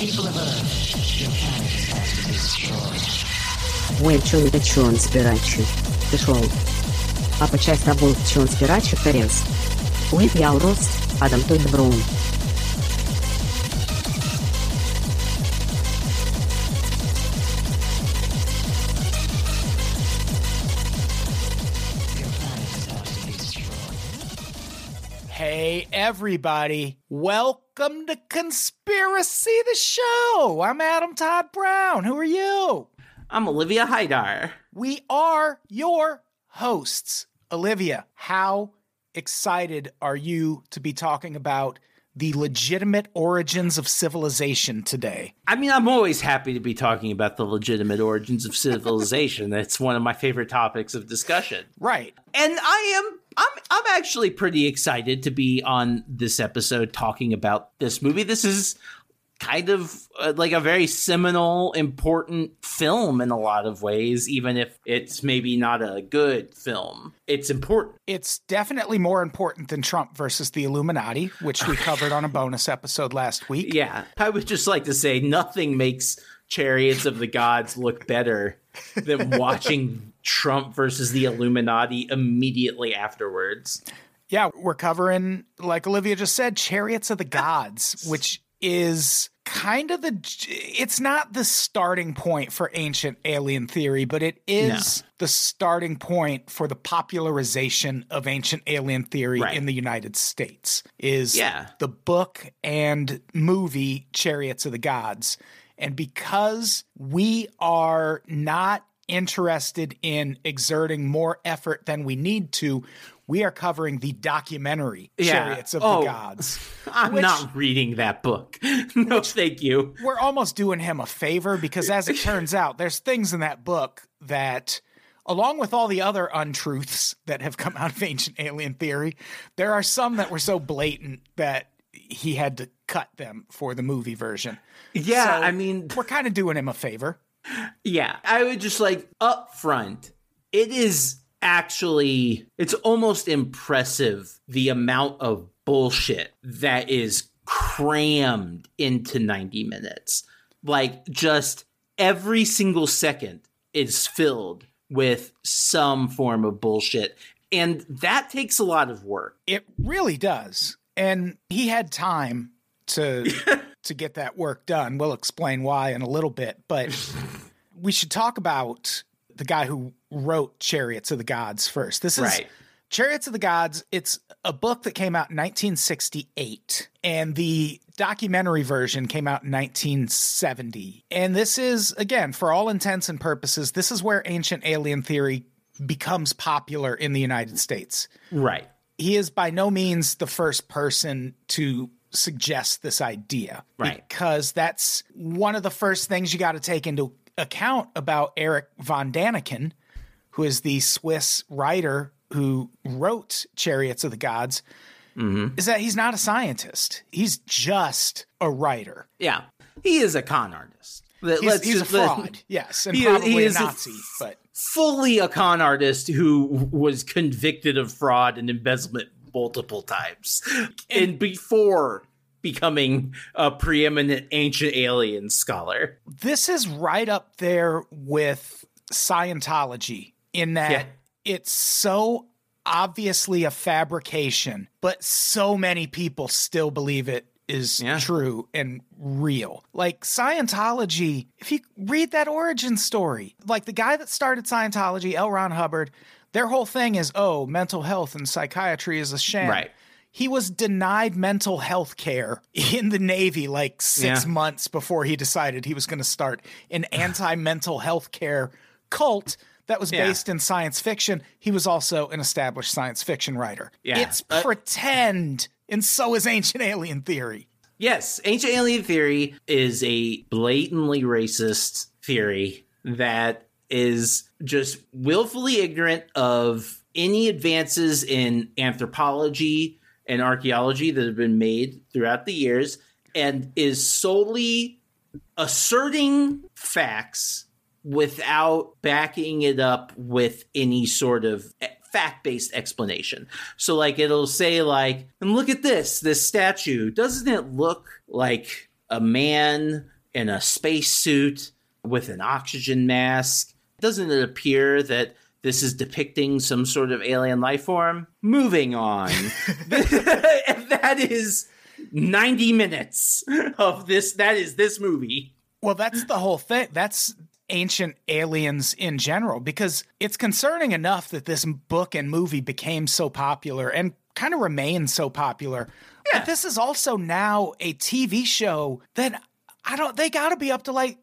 People of Earth, your planet чон да чон спирачи. Ты шел. А по часть обул чон спирачи Теренс. Я урос, Адам той добрун. Everybody. Welcome to Conspiracy the Show. I'm Adam Todd Brown. Who are you? I'm Olivia Haidar. We are your hosts. Olivia, how excited are you to be talking about the legitimate origins of civilization today? I mean, I'm always happy to be talking about the legitimate origins of civilization. That's one of my favorite topics of discussion. Right. And I am I'm I'm actually pretty excited to be on this episode talking about this movie. This is kind of uh, like a very seminal important film in a lot of ways even if it's maybe not a good film. It's important. It's definitely more important than Trump versus the Illuminati, which we covered on a bonus episode last week. Yeah, I would just like to say nothing makes Chariots of the Gods look better than watching Trump versus the Illuminati immediately afterwards. Yeah, we're covering, like Olivia just said, Chariots of the Gods, which is kind of the. It's not the starting point for ancient alien theory, but it is the starting point for the popularization of ancient alien theory Right. in the United States. Is Yeah. the book and movie Chariots of the Gods. And because we are not interested in exerting more effort than we need to, we are covering the documentary Yeah. Chariots of Oh. the Gods. I'm Which- not reading that book. no, thank you. We're almost doing him a favor because, as it turns out, there's things in that book that, along with all the other untruths that have come out of ancient alien theory, there are some that were so blatant that he had to cut them for the movie version. Yeah, So- I mean, We're kind of doing him a favor. Yeah, I would just like up front, it is actually, it's almost impressive the amount of bullshit that is crammed into 90 minutes. Like, just every single second is filled with some form of bullshit. And that takes a lot of work. It really does. And he had time to to get that work done. We'll explain why in a little bit, but we should talk about the guy who wrote Chariots of the Gods first. This is Right. Chariots of the Gods. It's a book that came out in 1968, and the documentary version came out in 1970. And this is, again, for all intents and purposes, this is where ancient alien theory becomes popular in the United States Right. he is by no means the first person to suggest this idea. Right. Because that's one of the first things you got to take into account about Eric von Daniken, who is the Swiss writer who wrote Chariots of the Gods, mm-hmm. is that he's not a scientist. He's just a writer. Yeah. He is a con artist. He's, let's he's a just- let- fraud, yes, and He probably he is a Nazi. but fully a con artist who was convicted of fraud and embezzlement multiple times and before becoming a preeminent ancient alien scholar this is right up there with Scientology in that Yeah. it's so obviously a fabrication, but so many people still believe it is Yeah. true and real. Like Scientology, if you read that origin story, like the guy that started Scientology, L. Ron Hubbard, their whole thing is, oh, mental health and psychiatry is a sham. Right. He was denied mental health care in the Navy like six Yeah. months before he decided he was going to start an anti mental health care cult that was Yeah. based in science fiction. He was also an established science fiction writer. Yeah. It's Uh, pretend, and so is ancient alien theory. yes ancient alien theory is a blatantly racist theory that is just willfully ignorant of any advances in anthropology and archaeology that have been made throughout the years and is solely asserting facts without backing it up with any sort of fact based explanation. So, like, it'll say, like, and look at this, this statue. Doesn't it look like a man in a spacesuit with an oxygen mask. Doesn't it appear that this is depicting some sort of alien life form? Moving on. that is 90 minutes of this. That is this movie. Well, that's the whole thing. That's ancient aliens in general because it's concerning enough that this book and movie became so popular and kind of remains so popular. Yeah. But this is also now a TV show that I don't they got to be up to like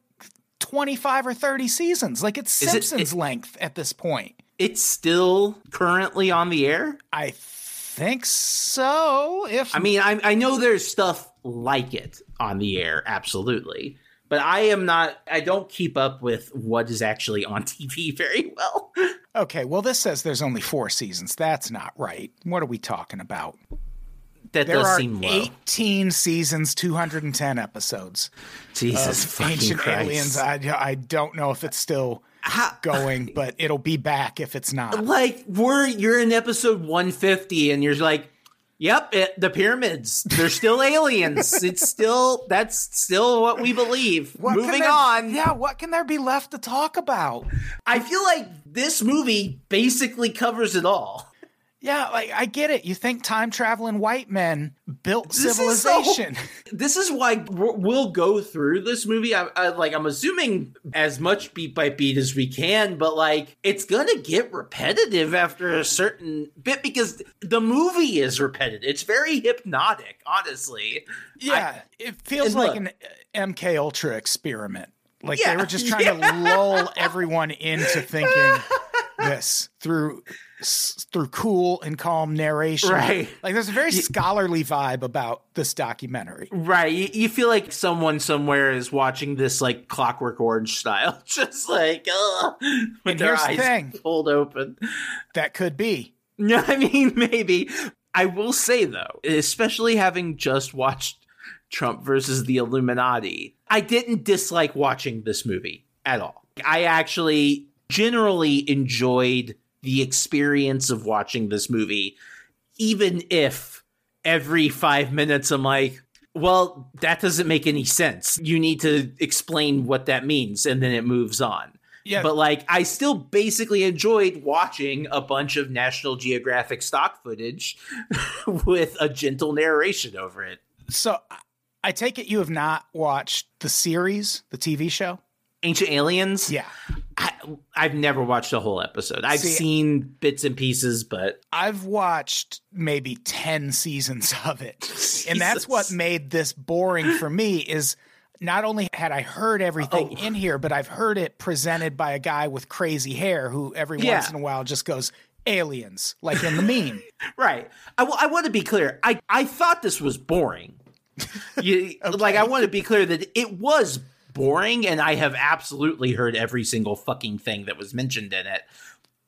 25 or 30 seasons. Like it's Is it- Simpsons it- length at this point. It's still currently on the air. I think so. If I mean, I, I know there's stuff like it on the air, absolutely. But I am not, I don't keep up with what is actually on TV very well. Okay, well, this says there's only four seasons. That's not right. What are we talking about? That There does are seem low. 18 seasons, 210 episodes. Jesus of fucking Ancient Christ. Aliens. I, I don't know if it's still How- going, but it'll be back if it's not. like we're you're in episode 150 and you're like yep it, the pyramids they're still aliens it's still that's still what we believe What moving there- on Yeah, what can there be left to talk about? i feel like this movie basically covers it all Yeah, like I get it. You think time traveling white men built This is so- civilization. this is why we'll go through this movie I, I like i'm assuming as much beat by beat as we can but like it's gonna get repetitive after a certain bit because the movie is repetitive it's very hypnotic honestly Yeah, it feels like look- an uh, MK Ultra experiment. Like Yeah, they were just trying to lull everyone into thinking this through through cool and calm narration. Right. Like there's a very scholarly vibe about this documentary. Right. You, you feel like someone somewhere is watching this like clockwork orange style. Just like, ugh, with And their the eyes thing. pulled open. That could be. Yeah, I mean, maybe. I will say though, especially having just watched Trump versus the Illuminati, I didn't dislike watching this movie at all. I actually generally enjoyed the experience of watching this movie, even if every five minutes I'm like, well, that doesn't make any sense. You need to explain what that means, and then it moves on. Yeah. But like, I still basically enjoyed watching a bunch of National Geographic stock footage with a gentle narration over it. So I- I take it you have not watched the series, the TV show? Ancient Aliens? Yeah. I, I've never watched a whole episode. I've See- seen bits and pieces, but I've watched maybe 10 seasons of it. And that's what made this boring for me is not only had I heard everything Oh. in here, but I've heard it presented by a guy with crazy hair who every Yeah. once in a while just goes aliens like in the meme. right. I, w- I want to be clear. I, I thought this was boring. You, Like, I want to be clear that it was boring, and I have absolutely heard every single fucking thing that was mentioned in it.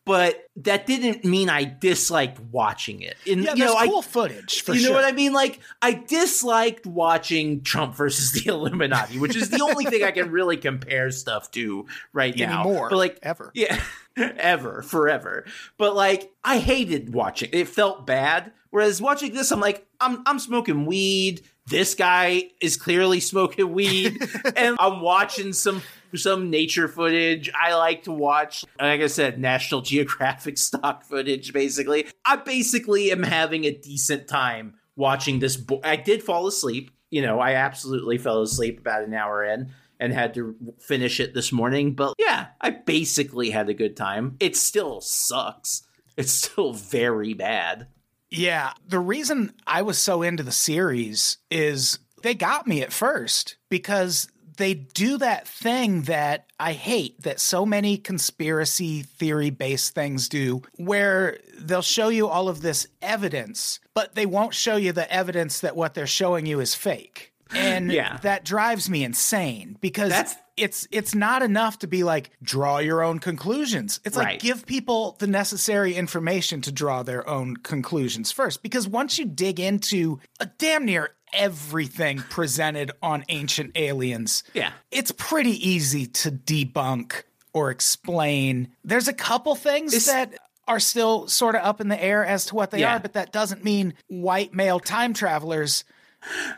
But that didn't mean I disliked watching it. And, Yeah, you there's know, I, cool footage for you know what I mean? Like, I disliked watching Trump versus the Illuminati, which is the only thing I can really compare stuff to right now. Anymore, But like, ever. yeah, ever, forever. But like, I hated watching. It felt bad. Whereas watching this, I'm like, I'm I'm smoking weed. This guy is clearly smoking weed, and I'm watching some some nature footage. I like to watch, like I said, National Geographic stock footage. Basically, I basically am having a decent time watching this. Bo- I did fall asleep. You know, I absolutely fell asleep about an hour in and had to finish it this morning. But yeah, I basically had a good time. It still sucks. It's still very bad. Yeah, the reason I was so into the series is they got me at first because they do that thing that I hate that so many conspiracy theory based things do, where they'll show you all of this evidence, but they won't show you the evidence that what they're showing you is fake. And Yeah. that drives me insane because That's- it's it's not enough to be like draw your own conclusions. It's like Right. give people the necessary information to draw their own conclusions first because once you dig into a damn near everything presented on ancient aliens, Yeah. it's pretty easy to debunk or explain. There's a couple things It's- that are still sort of up in the air as to what they Yeah. are, but that doesn't mean white male time travelers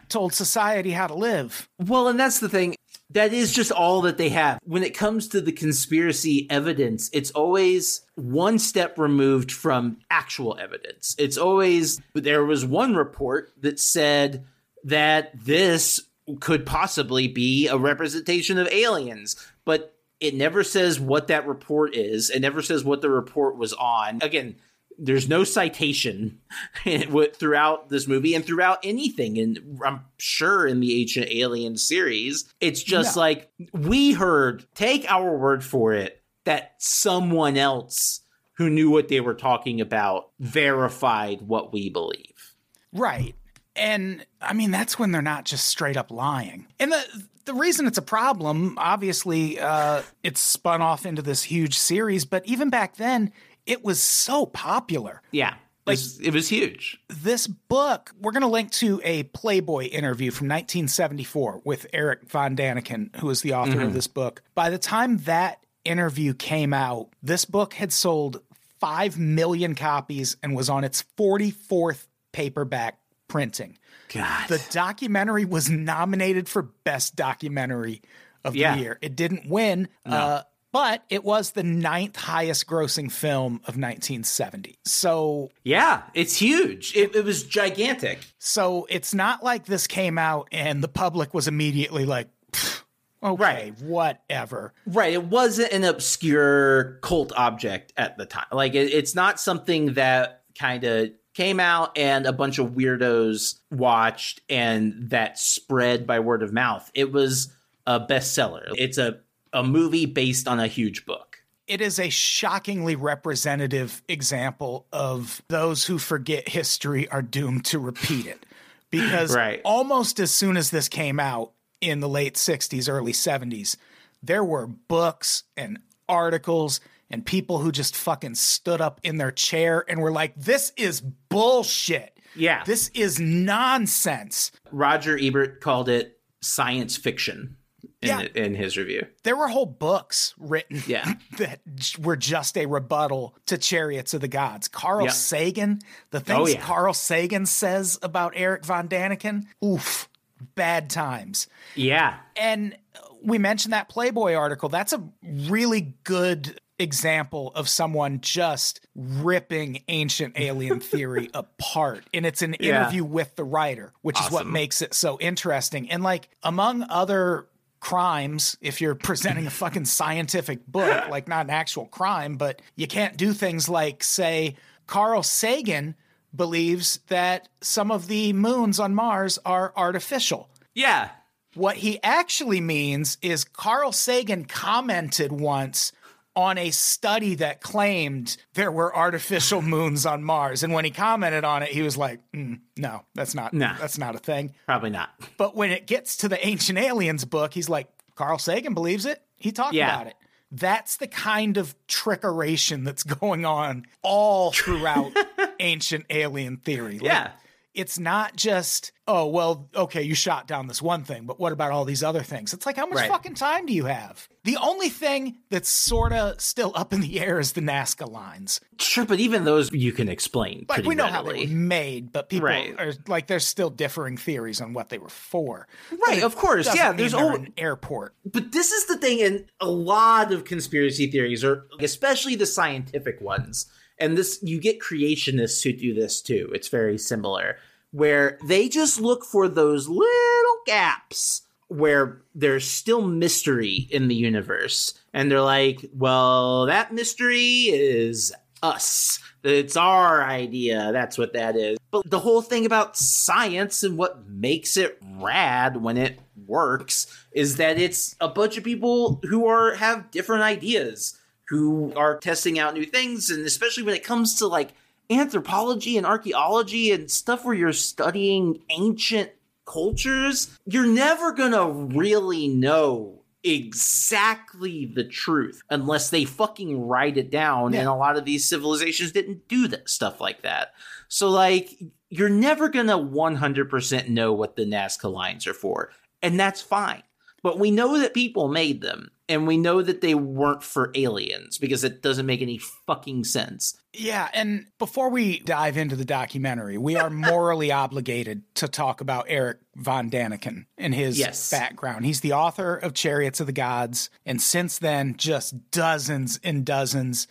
told society how to live. Well, and that's the thing. That is just all that they have. When it comes to the conspiracy evidence, it's always one step removed from actual evidence. It's always, there was one report that said that this could possibly be a representation of aliens, but it never says what that report is. It never says what the report was on. Again, there's no citation throughout this movie and throughout anything and i'm sure in the ancient alien series it's just No. like we heard take our word for it that someone else who knew what they were talking about verified what we believe Right. And I mean, that's when they're not just straight up lying. And the the reason it's a problem, obviously, uh, it's spun off into this huge series, but even back then, it was so popular. yeah it was, it was huge This book, we're going to link to a Playboy interview from 1974 with Eric Von Daniken, who is the author of this book. By the time that interview came out, this book had sold 5 million copies and was on its 44th paperback printing. god The documentary was nominated for Best Documentary of Yeah. the Year. It didn't win, uh, but it was the ninth highest grossing film of 1970. So yeah it's huge it, it was gigantic So it's not like this came out and the public was immediately like, "Pfft, okay, Right. whatever. Right. It wasn't an obscure cult object at the time. Like, it, it's not something that kind of came out and a bunch of weirdos watched and that spread by word of mouth. It was a bestseller. It's a, a movie based on a huge book. It is a shockingly representative example of those who forget history are doomed to repeat it. Because Right. almost as soon as this came out in the late 60s, early 70s, there were books and articles and people who just fucking stood up in their chair and were like, this is bullshit. Yeah. This is nonsense. Roger Ebert called it science fiction in, Yeah. in his review. There were whole books written Yeah. that were just a rebuttal to Chariots of the Gods. Carl. Sagan, the oh, things Oh, yeah. Carl Sagan says about Eric Von Daniken, oof, bad times. Yeah. And we mentioned that Playboy article. That's a really good example of someone just ripping ancient alien theory apart. And it's an Yeah. interview with the writer, which is what makes it so interesting. And like among other crimes, if you're presenting a fucking scientific book, like not an actual crime, but you can't do things like say Carl Sagan believes that some of the moons on Mars are artificial. Yeah. What he actually means is Carl Sagan commented once on a study that claimed there were artificial moons on Mars, and when he commented on it, he was like, "Mm, "No, that's not. Nah. That's not a thing." Probably not. But when it gets to the Ancient Aliens book, he's like, "Carl Sagan believes it. He talked Yeah. about it." That's the kind of trickeration that's going on all throughout ancient alien theory. Like, Yeah. It's not just oh well okay you shot down this one thing but what about all these other things it's like how much Right. fucking time do you have the only thing that's sort of still up in the air is the nazca lines Sure, but even those you can explain. like we know readily. how they were made but people Right. are like there's still differing theories on what they were for Right, of course. Yeah, there's all an airport But this is the thing, and a lot of conspiracy theories are, especially the scientific ones, and this you get creationists who do this too. It's very similar, where they just look for those little gaps where there's still mystery in the universe, and they're like, "Well, that mystery is us. It's our idea. That's what that is." But the whole thing about science and what makes it rad when it works is that it's a bunch of people who are have different ideas who are testing out new things and especially when it comes to like anthropology and archaeology and stuff where you're studying ancient cultures you're never gonna really know exactly the truth unless they fucking write it down and a lot of these civilizations didn't do that stuff like that. So like you're never gonna 100% know what the nazca lines are for and that's fine. But we know that people made them and we know that they weren't for aliens because it doesn't make any fucking sense. Yeah, and before we dive into the documentary, we are morally obligated to talk about Eric von Daniken and his Yes. background. He's the author of Chariots of the Gods, and since then, just dozens and dozens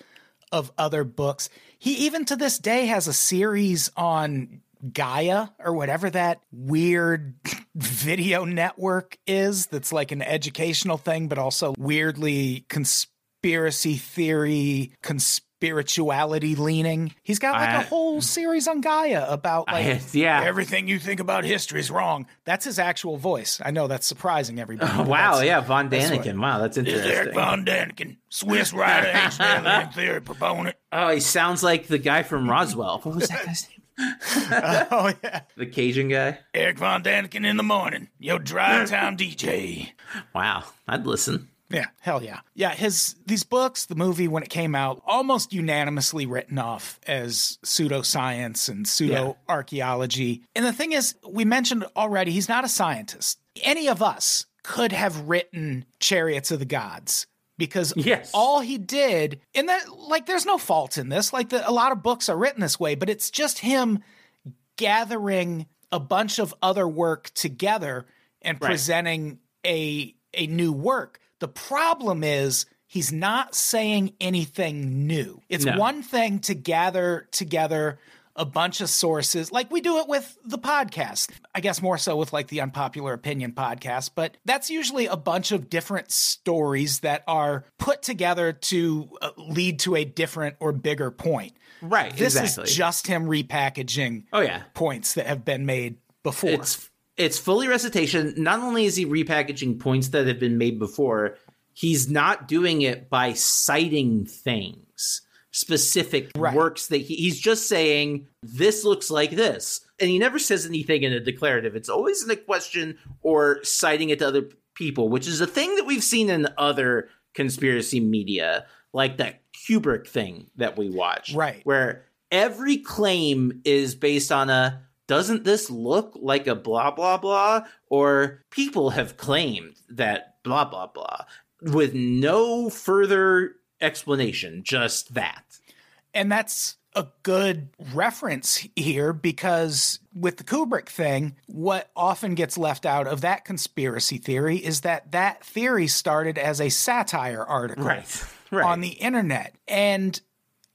of other books. He even to this day has a series on Gaia or whatever that weird video network is that's like an educational thing, but also weirdly conspiracy theory, conspirituality leaning. He's got like a I- whole series on Gaia about like I- yeah. everything you think about history is wrong. That's his actual voice. I know that's surprising everybody. Oh, but Wow, yeah, Von Daniken. Wow, that's interesting. Eric von Daniken, Swiss writer, theory proponent. Oh, he sounds like the guy from Roswell. What was that guy's name? oh yeah, The Cajun guy. Eric von Daniken in the morning, your drive time DJ. Wow, I'd listen. Yeah, hell yeah. Yeah, his these books, the movie when it came out, almost unanimously written off as pseudoscience and pseudo archaeology. And the thing is, we mentioned already, he's not a scientist. Any of us could have written Chariots of the Gods because Yes. all he did, and that like there's no fault in this. Like the, a lot of books are written this way, but it's just him gathering a bunch of other work together and presenting a a new work. The problem is he's not saying anything new. It's No. one thing to gather together a bunch of sources like we do it with the podcast. I guess more so with like the unpopular opinion podcast, but that's usually a bunch of different stories that are put together to uh, lead to a different or bigger point. Right, This exactly. is just him repackaging Oh yeah, points that have been made before. it's it's fully recitation. Not only is he repackaging points that have been made before, he's not doing it by citing things, specific Right. works that he, he's just saying this looks like this, and he never says anything in a declarative. It's always in a question or citing it to other people, which is a thing that we've seen in other conspiracy media, like that Kubrick thing that we watch, Right. Where every claim is based on a doesn't this look like a blah blah blah or people have claimed that blah blah blah with no further explanation just that And that's a good reference here because with the Kubrick thing, what often gets left out of that conspiracy theory is that that theory started as a satire article right right on the internet. And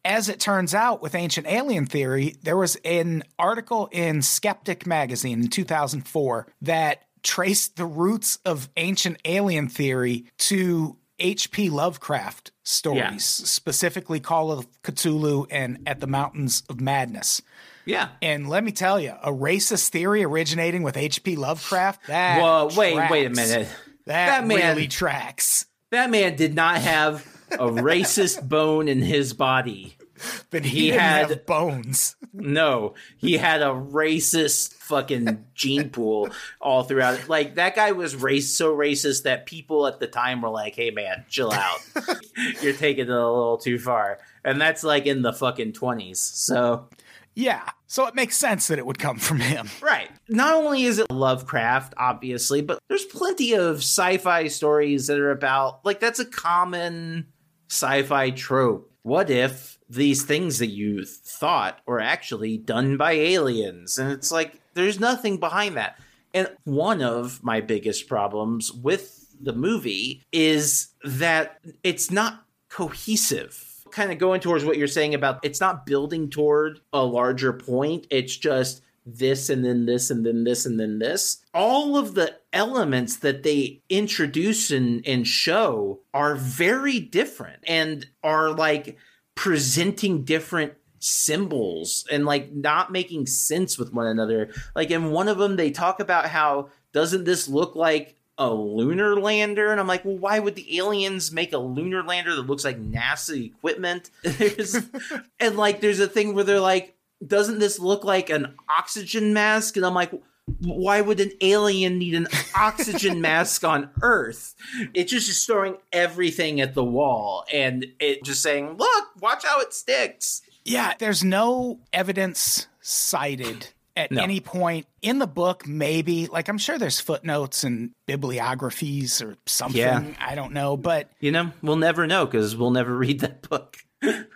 as it turns out with ancient alien theory, there was an article in Skeptic magazine in 2004 that traced the roots of ancient alien theory to H.P. Lovecraft stories, Yeah. specifically Call of Cthulhu and At the Mountains of Madness. yeah And let me tell you, a racist theory originating with H.P. Lovecraft, that well wait wait a minute That, That man- really tracks. that man did not have a racist bone in his body But he, He had- bones. No, he had a racist fucking gene pool all throughout. it. Like that guy was race so racist that people at the time were like, "Hey man, chill out. You're taking it a little too far." And that's like in the fucking 20s. So, Yeah. So it makes sense that it would come from him. right. Not only is it Lovecraft obviously, but there's plenty of sci-fi stories that are about like that's a common sci-fi trope. What if these things that you thought were actually done by aliens? And it's like there's nothing behind that. And one of my biggest problems with the movie is that it's not cohesive. Kind of going towards what you're saying about it's not building toward a larger point. It's just this and then this and then this and then this. All of the elements that they introduce and, and show are very different and are like presenting different symbols and like not making sense with one another. Like in one of them, they talk about how doesn't this look like a lunar lander? And I'm like, well, why would the aliens make a lunar lander that looks like NASA equipment? And like, there's a thing where they're like, doesn't this look like an oxygen mask? And I'm like, why would an alien need an oxygen mask on Earth? It's just just throwing everything at the wall and it just saying, look, watch how it sticks. Yeah. There's no evidence cited at No. any point in the book, maybe. Like, I'm sure there's footnotes and bibliographies or something. Yeah. I don't know. But You know, we'll never know because we'll never read that book.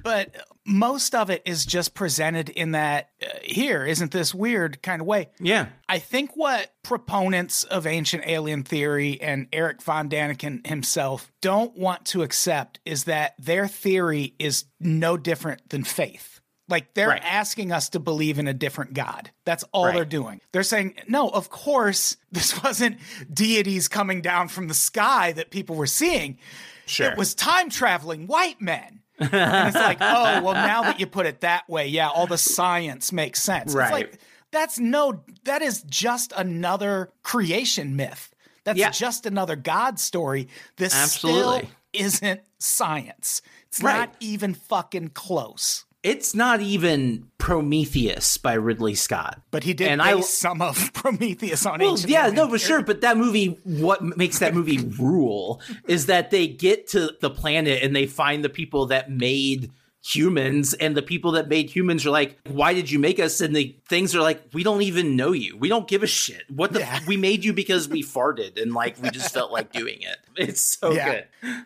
But most of it is just presented in that uh, here isn't this weird kind of way Yeah. i think what proponents of ancient alien theory and eric von daniken himself don't want to accept is that their theory is no different than faith like they're Right. asking us to believe in a different god that's all Right. they're doing they're saying no of course this wasn't deities coming down from the sky that people were seeing Sure. it was time traveling white men. And it's like, oh, well, now that you put it that way, yeah, all the science makes sense. Right. It's like, that's no, that is just another creation myth. That's Yeah. just another God story. This Absolutely. still isn't science. It's Right. not even fucking close. It's not even Prometheus by Ridley Scott. But he did And base I- some of Prometheus on Well, ancient yeah, no, for sure. But that movie, what makes that movie rule is that they get to the planet and they find the people that made humans, and the people that made humans are like, "Why did you make us?" And the things are like, "We don't even know you. We don't give a shit. What the? Yeah. We made you because we farted, and like we just felt like doing it. It's so Yeah. good.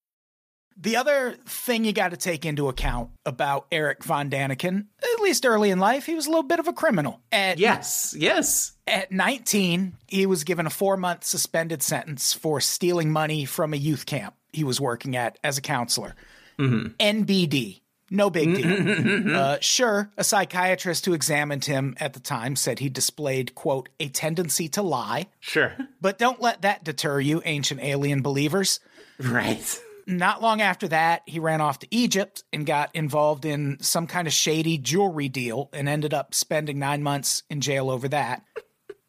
The other thing you got to take into account about Eric von Daniken, at least early in life, he was a little bit of a criminal. At, Yes, yes. At 19, he was given a four month suspended sentence for stealing money from a youth camp he was working at as a counselor. Mm-hmm. NBD. No big deal. Mm-hmm, mm-hmm, uh, sure, a psychiatrist who examined him at the time said he displayed, quote, a tendency to lie. Sure. But don't let that deter you, ancient alien believers. Right. Not long after that, he ran off to Egypt and got involved in some kind of shady jewelry deal and ended up spending nine months in jail over that.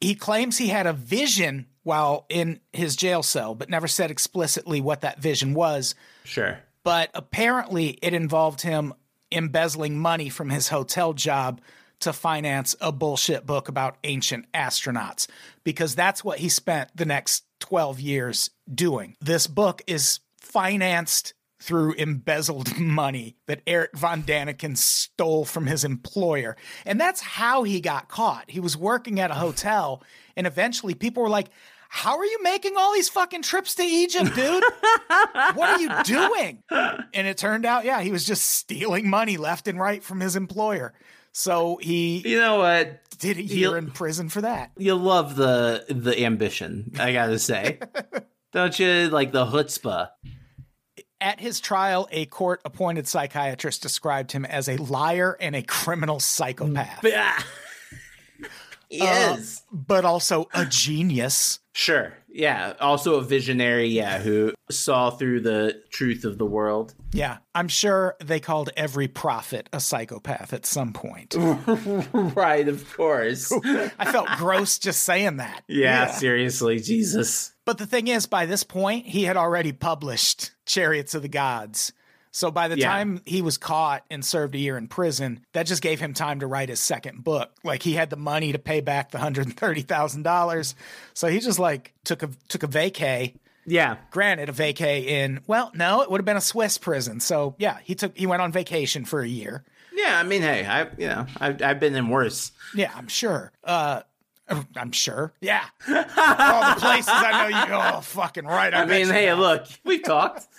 He claims he had a vision while in his jail cell, but never said explicitly what that vision was. Sure. But apparently, it involved him embezzling money from his hotel job to finance a bullshit book about ancient astronauts, because that's what he spent the next 12 years doing. This book is financed through embezzled money that Eric Von Daniken stole from his employer. And that's how he got caught. He was working at a hotel, and eventually people were like, How are you making all these fucking trips to Egypt, dude? what are you doing? And it turned out, yeah, he was just stealing money left and right from his employer. So he You know what? did a year you- in prison for that. You love the the ambition, I gotta say. Don't you? Like the chutzpah. At his trial, a court appointed psychiatrist described him as a liar and a criminal psychopath, Yeah. yes. Um, but also a genius. Sure. Yeah. Also a visionary, yeah, who saw through the truth of the world. Yeah, I'm sure they called every prophet a psychopath at some point. right, of course. I felt gross just saying that. yeah, seriously, Jesus. But the thing is, by this point, he had already published Chariots of the Gods. So by the Yeah. time he was caught and served a year in prison, that just gave him time to write his second book. Like he had the money to pay back the hundred and thirty thousand dollars. So he just like took a took a vacay. Yeah. Granted, a vacay in well, no, it would have been a Swiss prison. So yeah, he took he went on vacation for a year. Yeah, I mean, hey, I you know, I've I've been in worse. Yeah, I'm sure. Uh I'm sure. Yeah. All the places I know you go, oh, fucking right. I, I mean, hey, look, we've talked.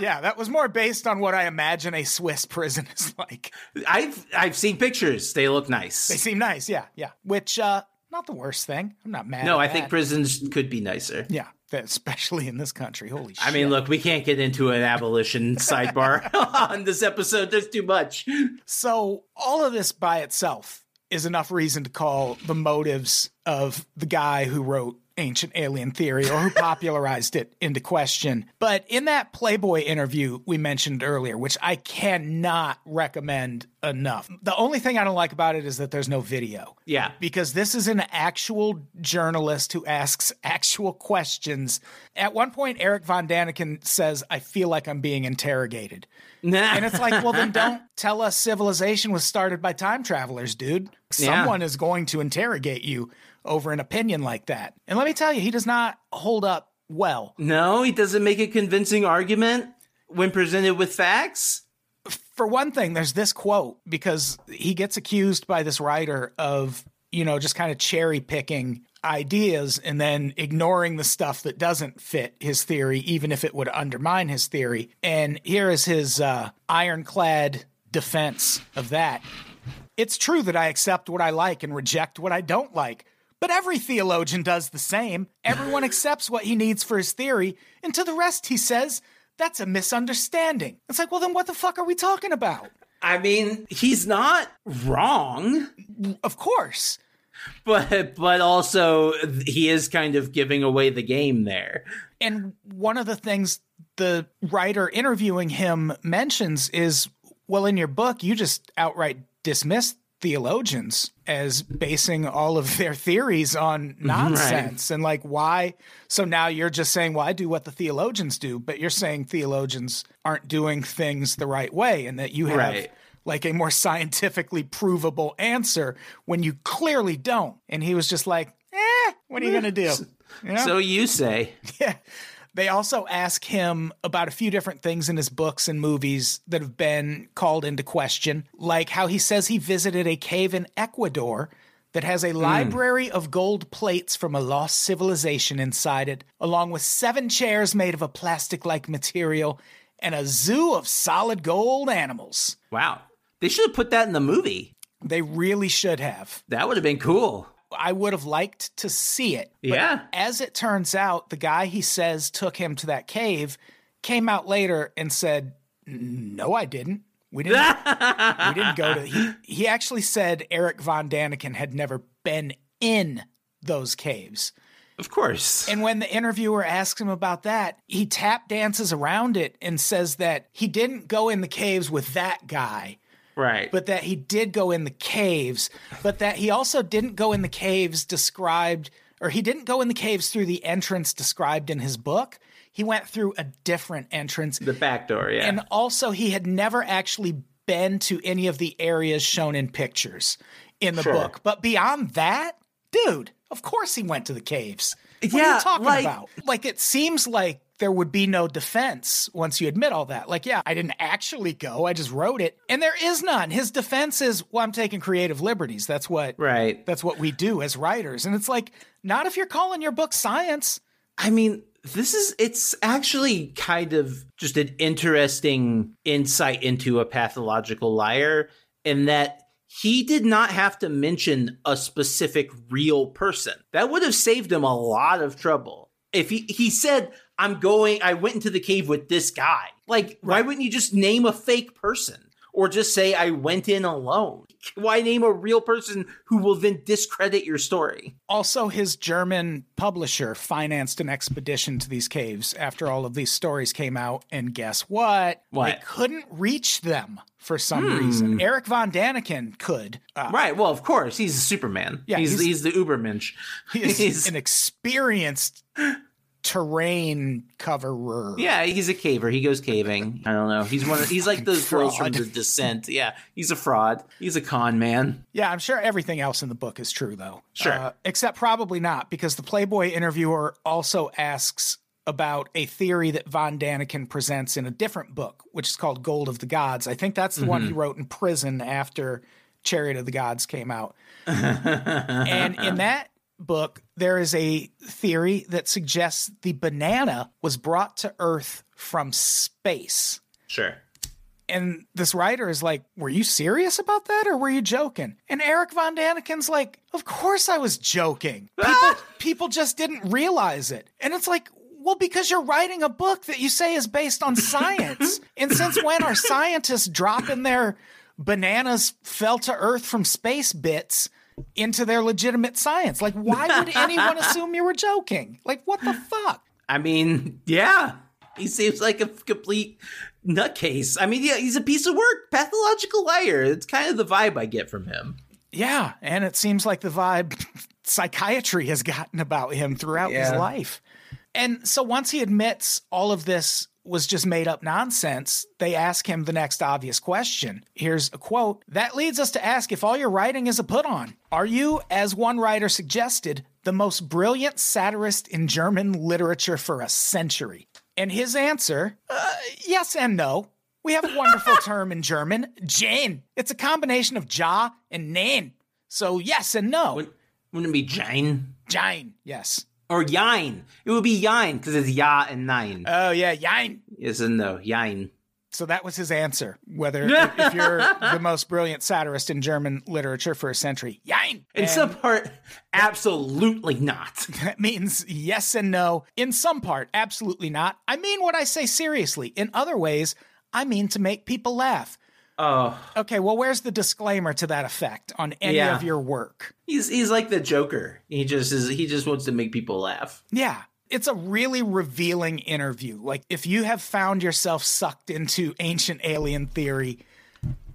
Yeah, that was more based on what I imagine a Swiss prison is like. I've I've seen pictures. They look nice. They seem nice, yeah, yeah. Which uh not the worst thing. I'm not mad. no, I think prisons could be nicer. yeah, that- especially in this country. Holy shit. I mean, look, we can't get into an abolition sidebar on this episode. There's too much. so all of this by itself is enough reason to call the motives of the guy who wrote ancient alien theory or who popularized it into question. But in that Playboy interview we mentioned earlier, which I cannot recommend enough, the only thing I don't like about it is that there's no video. Yeah. Because this is an actual journalist who asks actual questions. At one point, Eric Von Daniken says, I feel like I'm being interrogated. And it's like, well, then don't tell us civilization was started by time travelers, dude. Yeah. Someone is going to interrogate you over an opinion like that. And let me tell you, he does not hold up well. No, he doesn't make a convincing argument when presented with facts. For one thing, there's this quote because he gets accused by this writer of, you know, just kind of cherry picking ideas and then ignoring the stuff that doesn't fit his theory, even if it would undermine his theory. And here is his uh, ironclad defense of that. It's true that I accept what I like and reject what I don't like. But every theologian does the same. Everyone accepts what he needs for his theory, and to the rest, he says, that's a misunderstanding. It's like, well, then what the fuck are we talking about? I mean, he's not wrong, Of course. but but also he is kind of giving away the game there. And one of the things the writer interviewing him mentions is well, in your book, you just outright dismiss theologians as basing all of their theories on nonsense and like why so now you're just saying well i do what the theologians do but you're saying theologians aren't doing things the right way and that you have Right. like a more scientifically provable answer when you clearly don't and he was just like eh what are you gonna do you know? So you say. Yeah. They also ask him about a few different things in his books and movies that have been called into question, like how he says he visited a cave in Ecuador that has a hmm. library of gold plates from a lost civilization inside it, along with seven chairs made of a plastic like material and a zoo of solid gold animals. Wow. They should have put that in the movie. They really should have. That would have been cool. I would have liked to see it. But Yeah. As it turns out, the guy he says took him to that cave came out later and said, "No, I didn't. We didn't. we didn't go to." He he actually said Eric von Daniken had never been in those caves. Of course. And when the interviewer asks him about that, he tap dances around it and says that he didn't go in the caves with that guy right. but that he did go in the caves, but that he also didn't go in the caves described, or he didn't go in the caves through the entrance described in his book. He went through a different entrance. the back door, yeah. And also, he had never actually been to any of the areas shown in pictures in the Sure. book. But beyond that, dude, of course he went to the caves. What are Yeah, you talking like- about? Like, it seems like there would be no defense once you admit all that. Like, yeah, I didn't actually go, I just wrote it. And there is none. His defense is, well, I'm taking creative liberties. That's what right. that's what we do as writers. And it's like, not if you're calling your book science. I mean, this is it's actually kind of just an interesting insight into a pathological liar in that he did not have to mention a specific real person. That would have saved him a lot of trouble. If he, he said, I'm going, I went into the cave with this guy. Like, why wouldn't you just name a fake person? Or just say, I went in alone? Why name a real person who will then discredit your story? Also, his German publisher financed an expedition to these caves after all of these stories came out. And guess what? What? They couldn't reach them for some reason. Eric Von Daniken could. Uh, Right. Well, of course, he's a Superman. Yeah, he's, he's- he's the Ubermensch. He's He's- an experienced terrain coverer. yeah, he's a caver. He goes caving. I don't know. He's one. Of, he's like those girls from the Descent. Yeah, he's a fraud. He's a con man. Yeah, I'm sure everything else in the book is true, though. Sure. Uh, except probably not, because the Playboy interviewer also asks about a theory that Von Daniken presents in a different book, which is called Gold of the Gods. I think that's the one he wrote in prison after Chariot of the Gods came out. and in that book, there is a theory that suggests the banana was brought to Earth from space. Sure. And this writer is like, Were you serious about that or were you joking? And Eric Von Daniken's like, Of course I was joking. People, people just didn't realize it. And it's like, well, because you're writing a book that you say is based on science. and since when are scientists dropping their bananas fell to earth from space bits into their legitimate science. Like, why would anyone assume you were joking? Like, what the fuck? I mean, yeah, he seems like a complete nutcase. I mean, yeah, he's a piece of work, pathological liar. It's kind of the vibe I get from him. Yeah, and it seems like the vibe psychiatry has gotten about him throughout his life. And so once he admits all of this was just made up nonsense, they ask him the next obvious question. Here's a quote That leads us to ask if all your writing is a put on. Are you, as one writer suggested, the most brilliant satirist in German literature for a century? And his answer uh, yes and no. We have a wonderful term in German, Jane. It's a combination of ja and nein. So yes and no. Wouldn't, it be Jane Jine, yes. Or Yine? It would be Yine because it's Ya and Nine. Oh yeah, Jine. yes and no, Yine. So that was his answer. Whether if, if you're the most brilliant satirist in German literature for a century, Jine. In And some part, absolutely not. that means yes and no. In some part, absolutely not. I mean what I say seriously. In other ways, I mean to make people laugh. Oh, Okay, well, where's the disclaimer to that effect on any Yeah. of your work? he's he's like the Joker. He just is. He just wants to make people laugh. Yeah. It's a really revealing interview. Like, if you have found yourself sucked into ancient alien theory,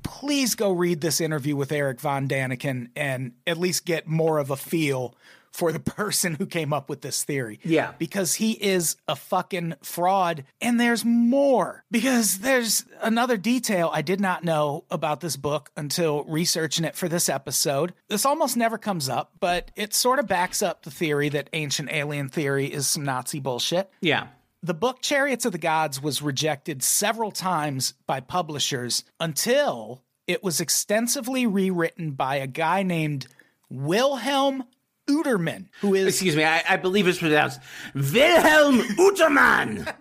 please go read this interview with Eric Von Däniken and at least get more of a feel for the person who came up with this theory. Yeah. Because he is a fucking fraud. And there's more. Because there's another detail I did not know about this book until researching it for this episode. This almost never comes up, but it sort of backs up the theory that ancient alien theory is some Nazi bullshit. Yeah. The book Chariots of the Gods was rejected several times by publishers until it was extensively rewritten by a guy named Wilhelm Utermann, who is Excuse me. I, I believe it's pronounced Wilhelm Utermann.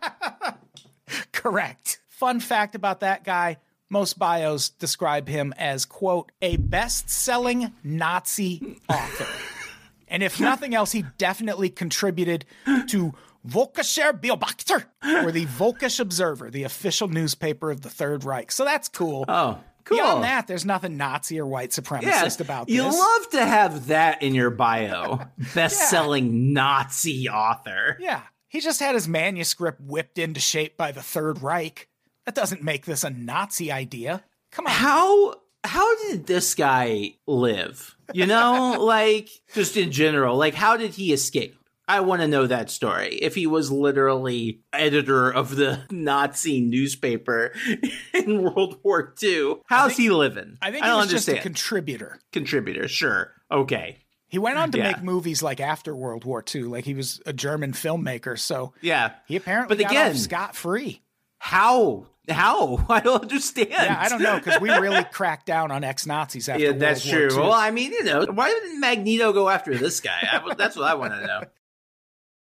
correct. Fun fact about that guy most bios describe him as, quote, a best selling Nazi author. and if nothing else, he definitely contributed to Völkischer Beobachter, or the Volkisch Observer, the official newspaper of the Third Reich. So that's cool. Oh, cool. Beyond that, there's nothing Nazi or white supremacist about this. You love to have that in your bio. Best-selling Nazi author. yeah. He just had his manuscript whipped into shape by the Third Reich. That doesn't make this a Nazi idea. Come on. How how did this guy live? You know, like just in general, like how did he escape? I want to know that story. If he was literally editor of the Nazi newspaper in World War II, how's he living? I think I don't was just a understand. contributor. Contributor, sure, okay, He went on to Yeah. make movies like after World War II. Like he was a German filmmaker, so yeah. he apparently But got again- off scot free. How? How? I don't understand. Yeah, I don't know because we really cracked down on ex Nazis after Yeah, World that's War true. II. Well, I mean, you know, why didn't Magneto go after this guy? I, that's what I want to know.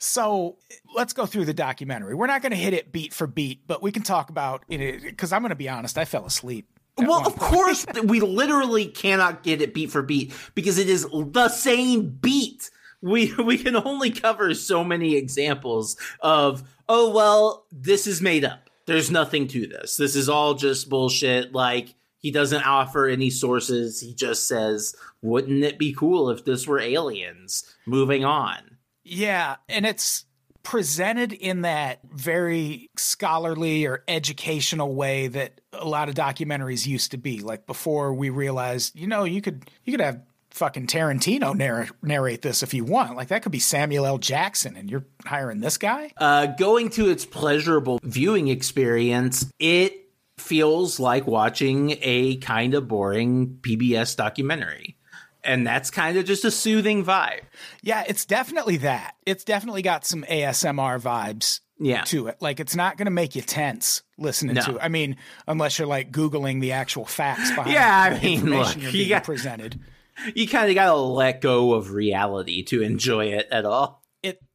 So let's go through the documentary. We're not going to hit it beat for beat, but we can talk about it because I'm going to be honest. I fell asleep. Well, of course, we literally cannot get it beat for beat because it is the same beat. We we can only cover so many examples of oh well, this is made up. There's nothing to this. This is all just bullshit. Like he doesn't offer any sources. He just says, "Wouldn't it be cool if this were aliens?" Moving on. Yeah, and it's presented in that very scholarly or educational way that a lot of documentaries used to be. Like before we realized, you know, you could you could have fucking Tarantino narr- narrate this if you want. Like that could be Samuel L. Jackson, and you're hiring this guy. uh, going to its pleasurable viewing experience, it feels like watching a kind of boring PBS documentary. And that's kind of just a soothing vibe. Yeah, it's definitely that. It's definitely got some ASMR vibes Yeah. to it. Like it's not going to make you tense listening No. to it. I mean, unless you're like googling the actual facts behind Yeah, I mean, look, you're you being got- presented. you kind of got to let go of reality to enjoy it at all.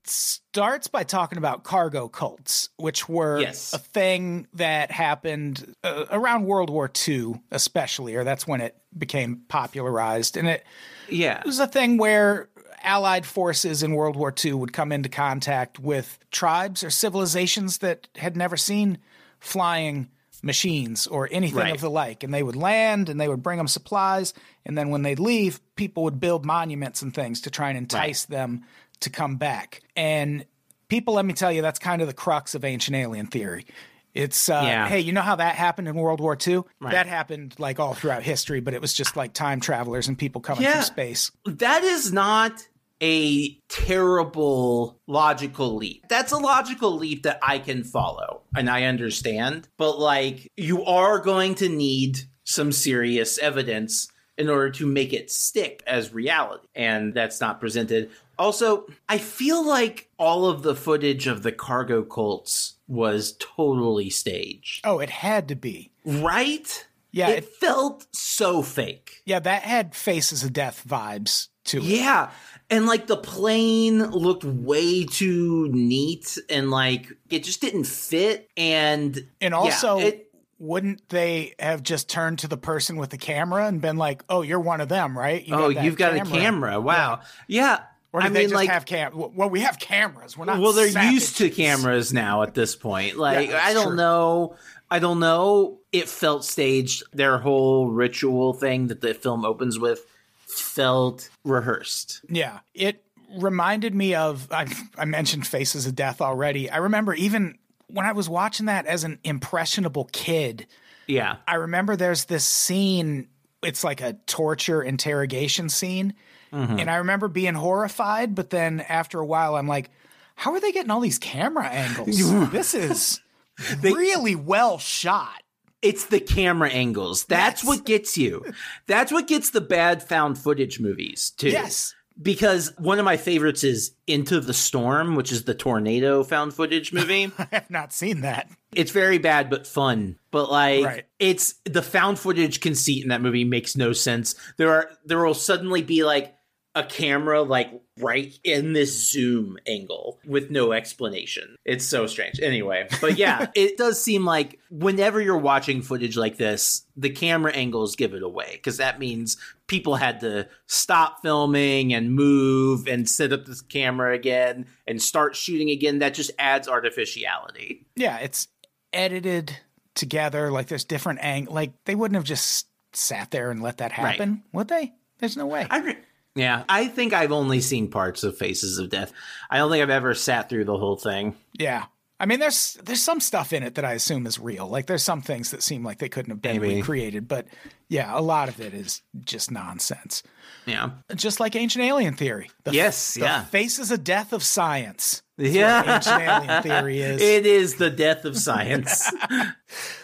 It starts by talking about cargo cults, which were Yes. a thing that happened uh, around World War II, especially, or that's when it became popularized. And it Yeah. It was a thing where Allied forces in World War II would come into contact with tribes or civilizations that had never seen flying machines or anything Right. of the like. And they would land and they would bring them supplies. And then when they'd leave, people would build monuments and things to try and entice them to come back. And people, let me tell you, that's kind of the crux of ancient alien theory. It's, uh, Yeah. hey, you know how that happened in World War II? That happened like all throughout history, but it was just like time travelers and people coming Yeah. from space. That is not a terrible logical leap. That's a logical leap that I can follow and I understand. But like, you are going to need some serious evidence in order to make it stick as reality. And that's not presented. Also, I feel like all of the footage of the cargo cults was totally staged. Oh, it had to be. Right? Yeah, It it, felt so fake. yeah, that had Faces of Death vibes to it. Yeah. And like the plane looked way too neat and like it just didn't fit. And And yeah, also, it, wouldn't they have just turned to the person with the camera and been like, "Oh, you're one of them, right? You oh, that you've got a camera. Wow. Yeah. Or did I they mean, just like, have cam? Well, we have cameras. We're not. well, they're used to cameras now at this point. Like, that's I don't true. know. I don't know. It felt staged. Their whole ritual thing that the film opens with felt rehearsed. Yeah, it reminded me of I, I mentioned Faces of Death already. I remember even when I was watching that as an impressionable kid. Yeah. I remember there's this scene. It's like a torture interrogation scene, Mm-hmm. and I remember being horrified. But then after a while, I'm like, "How are they getting all these camera angles? this is really well shot." It's the camera angles. That's Yes. what gets you. That's what gets the bad found footage movies too. Yes, Because one of my favorites is Into the Storm, which is the tornado found footage movie. I have not seen that. it's very bad but fun. But like Right. it's the found footage conceit in that movie makes no sense. There are there will suddenly be like a camera like right in this zoom angle with no explanation. It's so strange. Anyway, but yeah, it does seem like whenever you're watching footage like this, the camera angles give it away because that means people had to stop filming and move and set up this camera again and start shooting again. That just adds artificiality. Yeah, it's edited together. Like there's different ang. Like they wouldn't have just sat there and let that happen, would they? There's no way. I re- yeah, I think I've only seen parts of Faces of Death. I don't think I've ever sat through the whole thing. yeah. I mean, there's there's some stuff in it that I assume is real. Like there's some things that seem like they couldn't have been Maybe. recreated, but yeah, a lot of it is just nonsense. Yeah. Just like ancient alien theory. The, Yes, the yeah. faces of death of science. Yeah. ancient alien theory is. It is the death of science.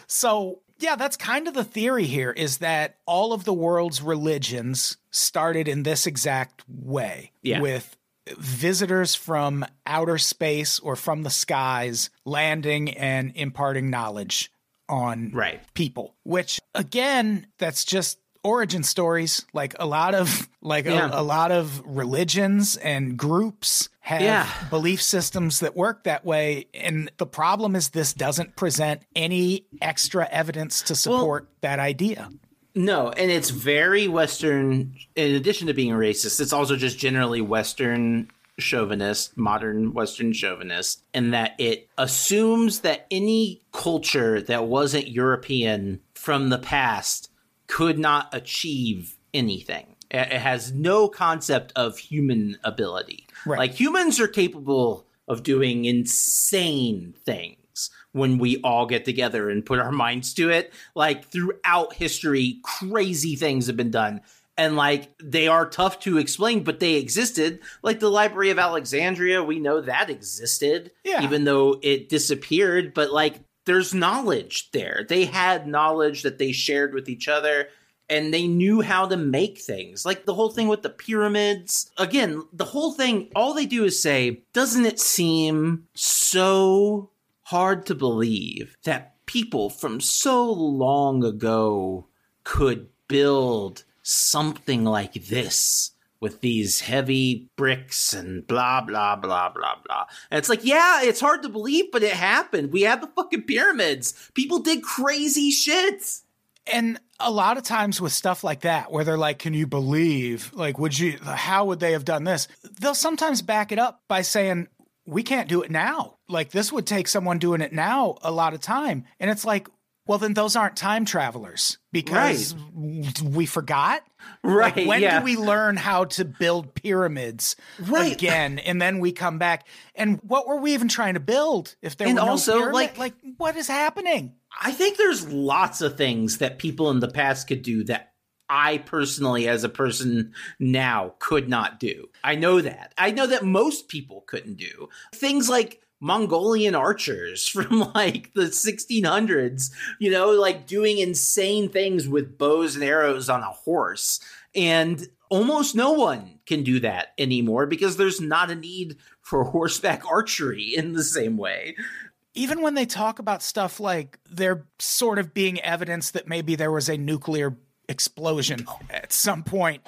So, yeah, that's kind of the theory here is that all of the world's religions started in this exact way Yeah. with visitors from outer space or from the skies landing and imparting knowledge on right. people, which again, that's just origin stories. Like a lot of like Yeah. a, a lot of religions and groups have Yeah. belief systems that work that way. And the problem is this doesn't present any extra evidence to support that idea. No, and it's very Western. In addition to being racist, it's also just generally Western chauvinist, modern Western chauvinist, in that it assumes that any culture that wasn't European from the past could not achieve anything. It has no concept of human ability. Right. Like humans are capable of doing insane things when we all get together and put our minds to it. Like throughout history, crazy things have been done. And like they are tough to explain, but they existed. Like the Library of Alexandria, we know that existed, Yeah. even though it disappeared. But like there's knowledge there. They had knowledge that they shared with each other and they knew how to make things. Like the whole thing with the pyramids. Again, the whole thing, all they do is say, doesn't it seem so hard to believe that people from so long ago could build something like this with these heavy bricks and blah blah blah blah blah. And it's like, yeah, it's hard to believe, but it happened. We have the fucking pyramids. People did crazy shit. And a lot of times with stuff like that, where they're like, "Can you believe? Like, would you? How would they have done this?" They'll sometimes back it up by saying, "We can't do it now. Like, this would take someone doing it now a lot of time." And it's like, well, then those aren't time travelers because we forgot. Right, Like, when yeah. do we learn how to build pyramids Right. again? And then we come back. And what were we even trying to build if there And were no also, pyramid? like- like what is happening? I think there's lots of things that people in the past could do that I personally, as a person now, could not do. I know that. I know that most people couldn't do. Things like Mongolian archers from like the 1600s, you know, like doing insane things with bows and arrows on a horse. And almost no one can do that anymore because there's not a need for horseback archery in the same way. even when they talk about stuff like there sort of being evidence that maybe there was a nuclear explosion oh. at some point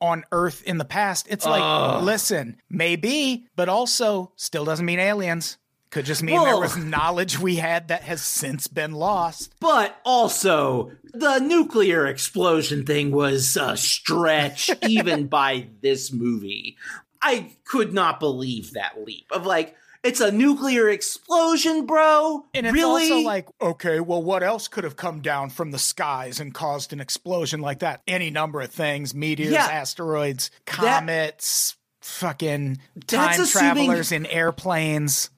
on Earth in the past, it's like, listen, maybe, but also still doesn't mean aliens. Could just mean there was knowledge we had that has since been lost. But also, the nuclear explosion thing was uh, a stretch, even by this movie. I could not believe that leap of like, it's a nuclear explosion, bro. And it's really? also like, okay, well, what else could have come down from the skies and caused an explosion like that? Any number of things meteors, Yeah. asteroids, comets, fucking That's time assuming- travelers in airplanes.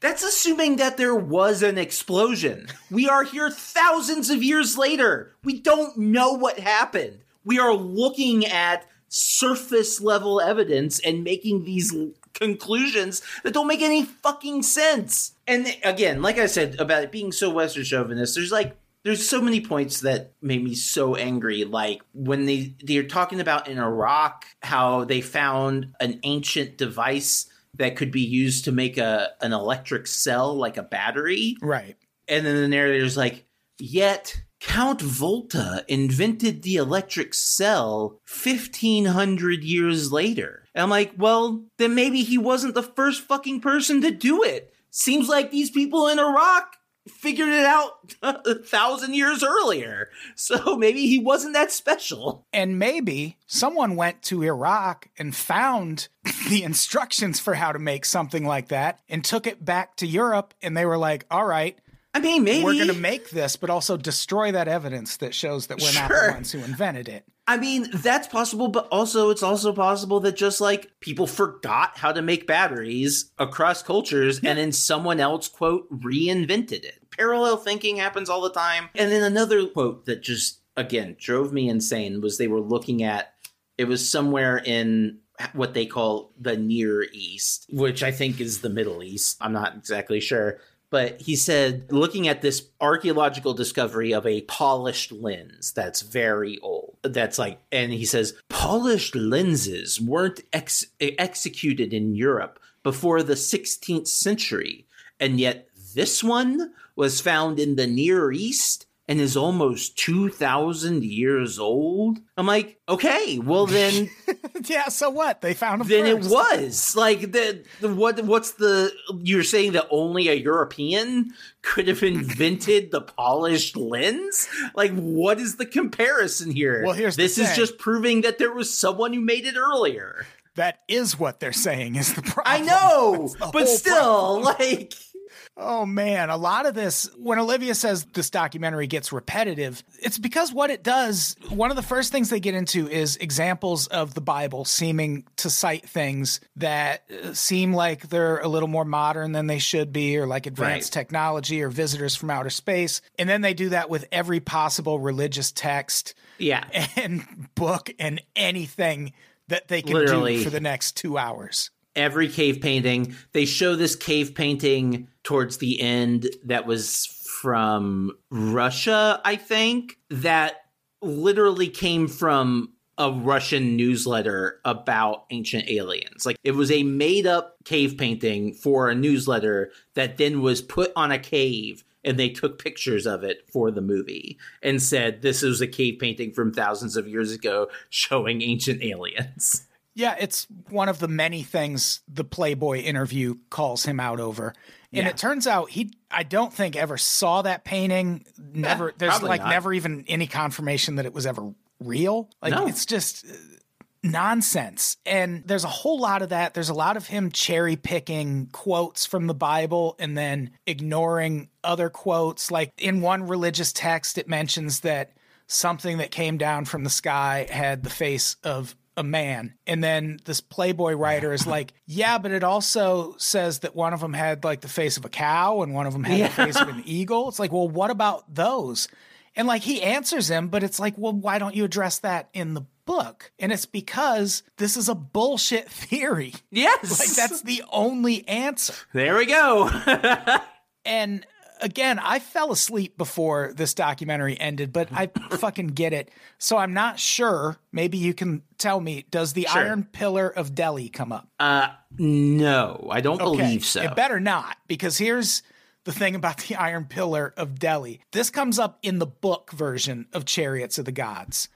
That's assuming that there was an explosion. We are here thousands of years later. We don't know what happened. We are looking at surface level evidence and making these l- conclusions that don't make any fucking sense. And again, like I said about it being so Western chauvinist, there's like there's so many points that made me so angry. Like when they they're talking about in Iraq how they found an ancient device that could be used to make a an electric cell like a battery. Right. And then the narrator's like, yet Count Volta invented the electric cell 1500 years later. And I'm like, well, then maybe he wasn't the first fucking person to do it. Seems like these people in Iraq figured it out a thousand years earlier. So maybe he wasn't that special. And maybe someone went to Iraq and found the instructions for how to make something like that and took it back to Europe. And they were like, all right, I mean, maybe we're going to make this, but also destroy that evidence that shows that we're not the ones who invented it. I mean, that's possible, but also it's also possible that just like people forgot how to make batteries across cultures and then someone else, quote, reinvented it. Parallel thinking happens all the time. And then another quote that just, again, drove me insane was they were looking at it was somewhere in what they call the Near East, which I think is the Middle East. I'm not exactly sure. But he said, looking at this archaeological discovery of a polished lens that's very old, that's like, and he says, polished lenses weren't ex- executed in Europe before the 16th century. And yet this one was found in the Near East and is almost 2,000 years old. I'm like, okay, well then yeah, so what? They found them then it was like the, the what what's the you're saying that only a European could have invented the polished lens? Like what is the comparison here? Well, here's the this is just proving that there was someone who made it earlier. That is what they're saying is the problem. I know, but still, like Oh man, a lot of this, when Olivia says this documentary gets repetitive, it's because what it does, one of the first things they get into is examples of the Bible seeming to cite things that uh, seem like they're a little more modern than they should be, or like advanced Right. technology or visitors from outer space. And then they do that with every possible religious text yeah. and book and anything that they can Literally. do for the next two hours. every cave painting. They show this cave painting towards the end that was from Russia, I think, that literally came from a Russian newsletter about ancient aliens. Like it was a made up cave painting for a newsletter that then was put on a cave and they took pictures of it for the movie and said this is a cave painting from thousands of years ago showing ancient aliens. Yeah, it's one of the many things the Playboy interview calls him out over. And it turns out he I don't think ever saw that painting. Never there's like not. never even any confirmation that it was ever real. Like No. it's just uh, nonsense. And there's a whole lot of that. There's a lot of him cherry picking quotes from the Bible and then ignoring other quotes. Like in one religious text it mentions that something that came down from the sky had the face of a man. And then this Playboy writer is like, yeah, but it also says that one of them had like the face of a cow and one of them had the face of an eagle. It's like, well, what about those? And like he answers him, but it's like, well, why don't you address that in the book? And it's because this is a bullshit theory. Yes. Like that's the only answer. there we go. And again, I fell asleep before this documentary ended, but I fucking get it. So I'm not sure. Maybe you can tell me does the Sure. Iron Pillar of Delhi come up? uh no, I don't believe so. It better not, because here's the thing about the Iron Pillar of Delhi. This comes up in the book version of Chariots of the Gods,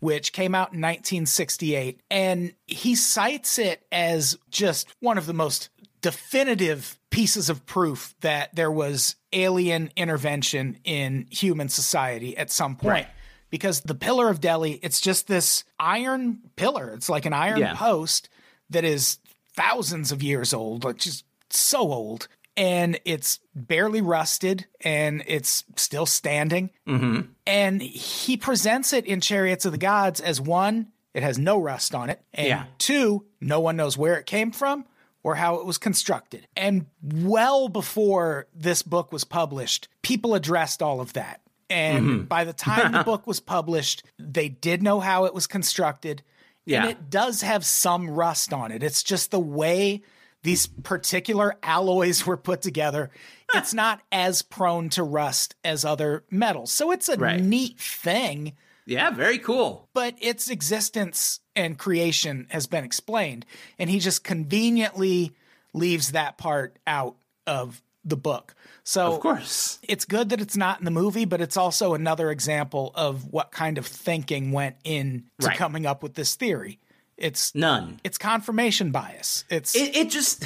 which came out in 1968. And he cites it as just one of the most definitive pieces of proof that there was alien intervention in human society at some point. Right. Because the Pillar of Delhi, it's just this iron pillar. It's like an iron Yeah. post that is thousands of years old, like just so old. And it's barely rusted and it's still standing. Mm-hmm. And he presents it in Chariots of the Gods as one, it has no rust on it. And Yeah. two, no one knows where it came from or how it was constructed. And well before this book was published, people addressed all of that. And Mm-hmm. by the time the book was published, they did know how it was constructed. Yeah. And it does have some rust on it. It's just the way these particular alloys were put together. It's not as prone to rust as other metals. So it's a Right. neat thing, yeah, very cool. but its existence and creation has been explained. And he just conveniently leaves that part out of the book. So Of course. it's good that it's not in the movie, but it's also another example of what kind of thinking went into Right. coming up with this theory. It's None. it's confirmation bias. It's It, it just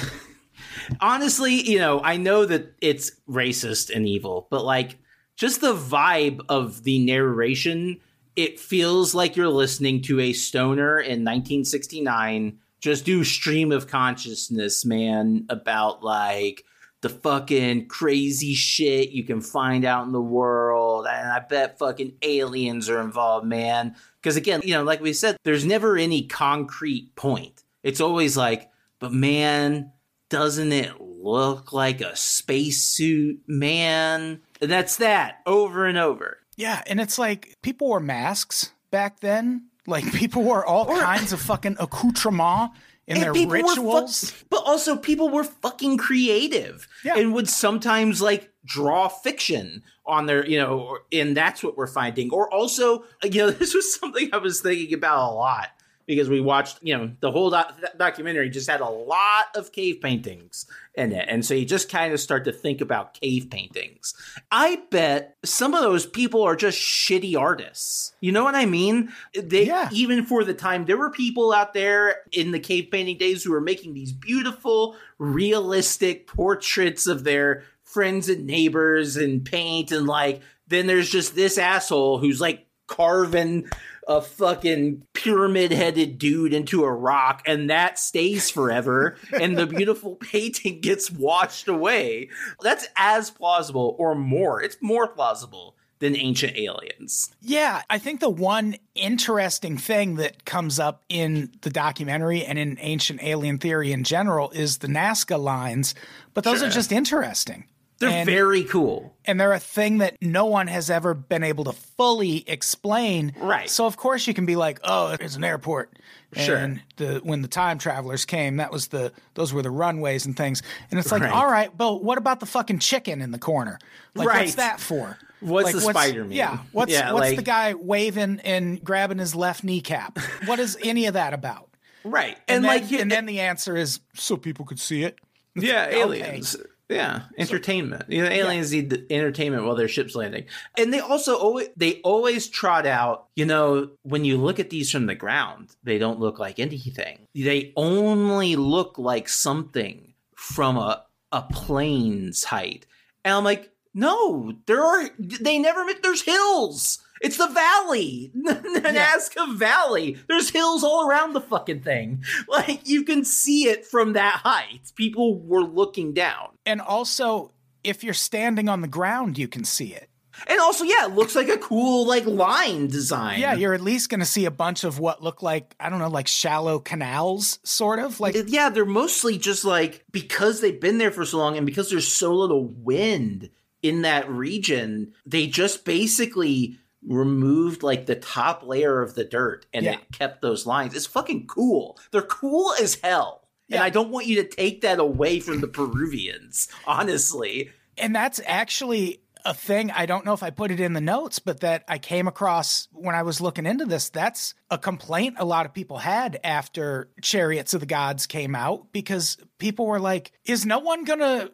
honestly, you know, I know that it's racist and evil, but like just the vibe of the narration, it feels like you're listening to a stoner in 1969 just do stream of consciousness, man, about like the fucking crazy shit you can find out in the world. And I bet fucking aliens are involved, man. Because again, you know, like we said, there's never any concrete point. It's always like, but man, doesn't it look like a spacesuit, man? And that's that over and over. Yeah, and it's like people wore masks back then. Like people wore all kinds of fucking accoutrement in their people were fuck- rituals. but also people were fucking creative Yeah. and would sometimes like draw fiction on their, you know, and that's what we're finding. Or also, you know, this was something I was thinking about a lot because we watched, you know, the whole doc- documentary just had a lot of cave paintings in it. And so you just kind of start to think about cave paintings. I bet some of those people are just shitty artists. You know what I mean? They Yeah. even for the time there were people out there in the cave painting days who were making these beautiful realistic portraits of their friends and neighbors and paint and like then there's just this asshole who's like carving a fucking pyramid headed dude into a rock and that stays forever and the beautiful painting gets washed away. That's as plausible or more. It's more plausible than ancient aliens. Yeah, I think the one interesting thing that comes up in the documentary and in ancient alien theory in general is the Nazca lines, but those are just interesting. They're And- very cool and they're a thing that no one has ever been able to fully explain. Right. So of course you can be like, "Oh, it's an airport." Sure. And the when the time travelers came, that was the those were the runways and things. And it's like, Right. "All right, but what about the fucking chicken in the corner? Like Right. what's that for?" What's Like, the spider mean? Yeah. What's Yeah, what's like- the guy waving and grabbing his left kneecap? what is any of that about? right And, and, then, like and then the answer is so people could see it. yeah Okay. Yeah, entertainment. You know, aliens need the entertainment while their ship's landing, and they also always they always trot out. You know, when you look at these from the ground, they don't look like anything. They only look like something from a a plane's height, and I'm like, no, there are. They never. There's hills. It's the valley, Nazca Valley. There's hills all around the fucking thing. Like you can see it from that height. People were looking down. And also, if you're standing on the ground, you can see it. And also, yeah, it looks like a cool like line design. Yeah, you're at least going to see a bunch of what look like I don't know, like shallow canals, sort of like. yeah, they're mostly just like because they've been there for so long and because there's so little wind in that region, they just basically removed like the top layer of the dirt and Yeah. it kept those lines. It's fucking cool. They're cool as hell. And I don't want you to take that away from the Peruvians, honestly. And that's actually a thing. I don't know if I put it in the notes, but that I came across when I was looking into this. That's a complaint a lot of people had after Chariots of the Gods came out because people were like, is no one going to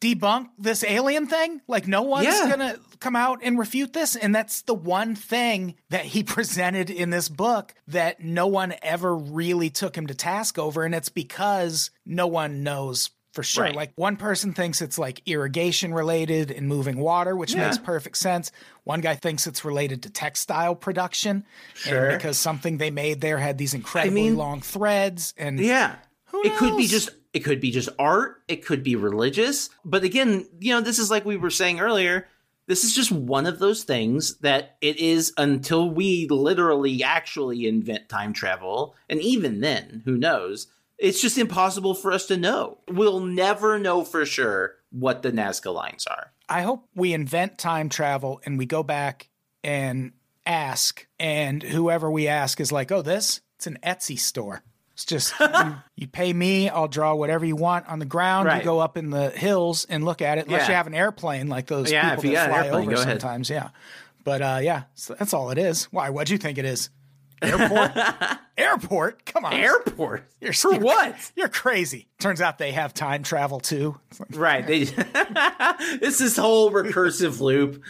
debunk this alien thing? Like, no one's Yeah. going to come out and refute this? And that's the one thing that he presented in this book that no one ever really took him to task over. And it's because no one knows for sure. Right. Like one person thinks it's like irrigation related and moving water, which Yeah. makes perfect sense. One guy thinks it's related to textile production. Sure. Because something they made there had these incredibly mean- long threads. And Yeah. Who it could be just it could be just art, it could be religious. But again, you know, this is like we were saying earlier, this is just one of those things that it is until we literally actually invent time travel, and even then, who knows? It's just impossible for us to know. We'll never know for sure what the Nazca lines are. I hope we invent time travel and we go back and ask, and whoever we ask is like, oh, this, it's an Etsy store. It's just you, you pay me, I'll draw whatever you want on the ground. Right. You go up in the hills and look at it, unless Yeah. you have an airplane like those Yeah, people that fly airplane, over go ahead. sometimes. Yeah, but uh, yeah, so that's all it is. Why? What do you think it is? Airport? Airport? Come on, Airport? You're for you're- what? You're crazy. Turns out they have time travel too. Like, Right. They it's this whole recursive loop.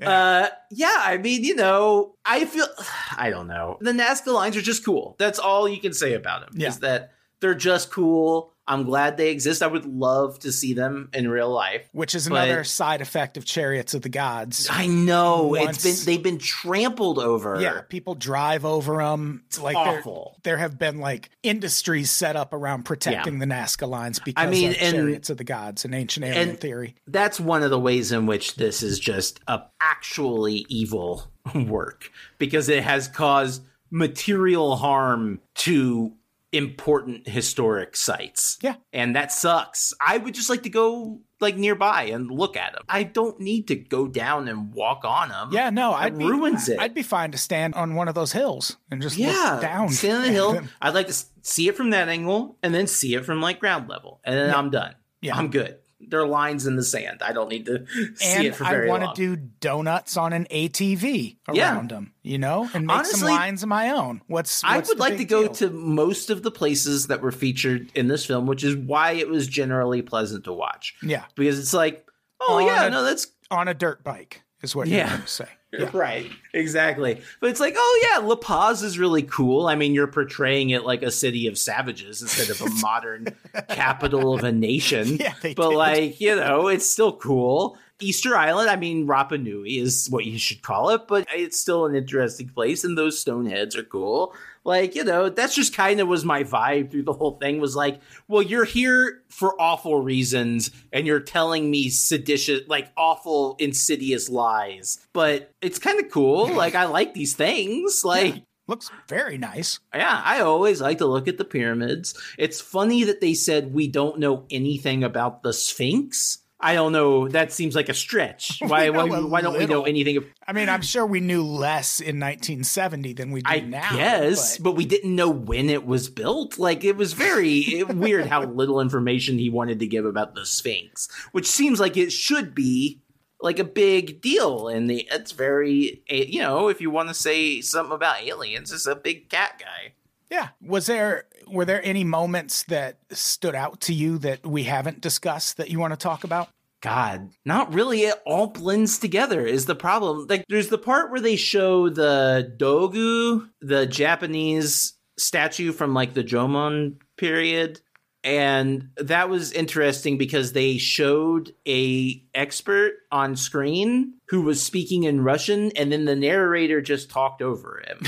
Uh yeah, I mean, you know, I feel I don't know. The Nazca lines are just cool. That's all you can say about them. Yeah. Is that they're just cool. I'm glad they exist. I would love to see them in real life. which is But- another side effect of Chariots of the Gods. I know Once- it's been they've been trampled over. Yeah, people drive over them. like awful. There have been like industries set up around protecting the Nazca lines because mean, of and- Chariots of the Gods and ancient alien and- theory. that's one of the ways in which this is just a actually evil work because it has caused material harm to important historic sites. Yeah. And that sucks. I would just like to go like nearby and look at them. I don't need to go down and walk on them. Yeah, no, I'd be, ruins it. I'd be fine to stand on one of those hills and just yeah, look down. stand on the hill. I'd like to see it from that angle and then see it from like ground level, and then I'm done. Yeah. I'm good. There are lines in the sand. I don't need to see And it for I want to do donuts on an ATV Yeah. around them, you know, and make some lines of my own. What's, I would like to go deal? to most of the places that were featured in this film, which is why it was generally pleasant to watch. yeah Because it's like, oh On yeah, a- no, that's on a dirt bike is what you're Yeah. going to say. Yeah. right, exactly. But it's like, oh yeah, La Paz is really cool. I mean, you're portraying it like a city of savages instead of a modern capital of a nation. Yeah, but did. like, you know, it's still cool. Easter Island, I mean, Rapa Nui is what you should call it, but it's still an interesting place, and those stone heads are cool. Like, you know, that's just kind of was my vibe through the whole thing was like, well, you're here for awful reasons, and you're telling me seditious, like awful, insidious lies, but it's kind of cool. Like, I like these things. Like, Looks very nice. yeah, I always like to look at the pyramids. It's funny that they said we don't know anything about the Sphinx. I don't know. That seems like a stretch. Why? why, why don't we know little. anything? Of, I mean, I'm sure we knew less in 1970 than we do I now. guess, but- but we didn't know when it was built. Like it was very weird how little information he wanted to give about the Sphinx, which seems like it should be like a big deal. And the it's very you know if you want to say something about aliens, it's a big cat guy. Yeah. Was there Were there any moments that stood out to you that we haven't discussed that you want to talk about? God, not really. It all blends together is the problem. Like, there's the part where they show the Dogu, the Japanese statue from like the Jomon period. And that was interesting because they showed a expert on screen who was speaking in Russian, and then the narrator just talked over him.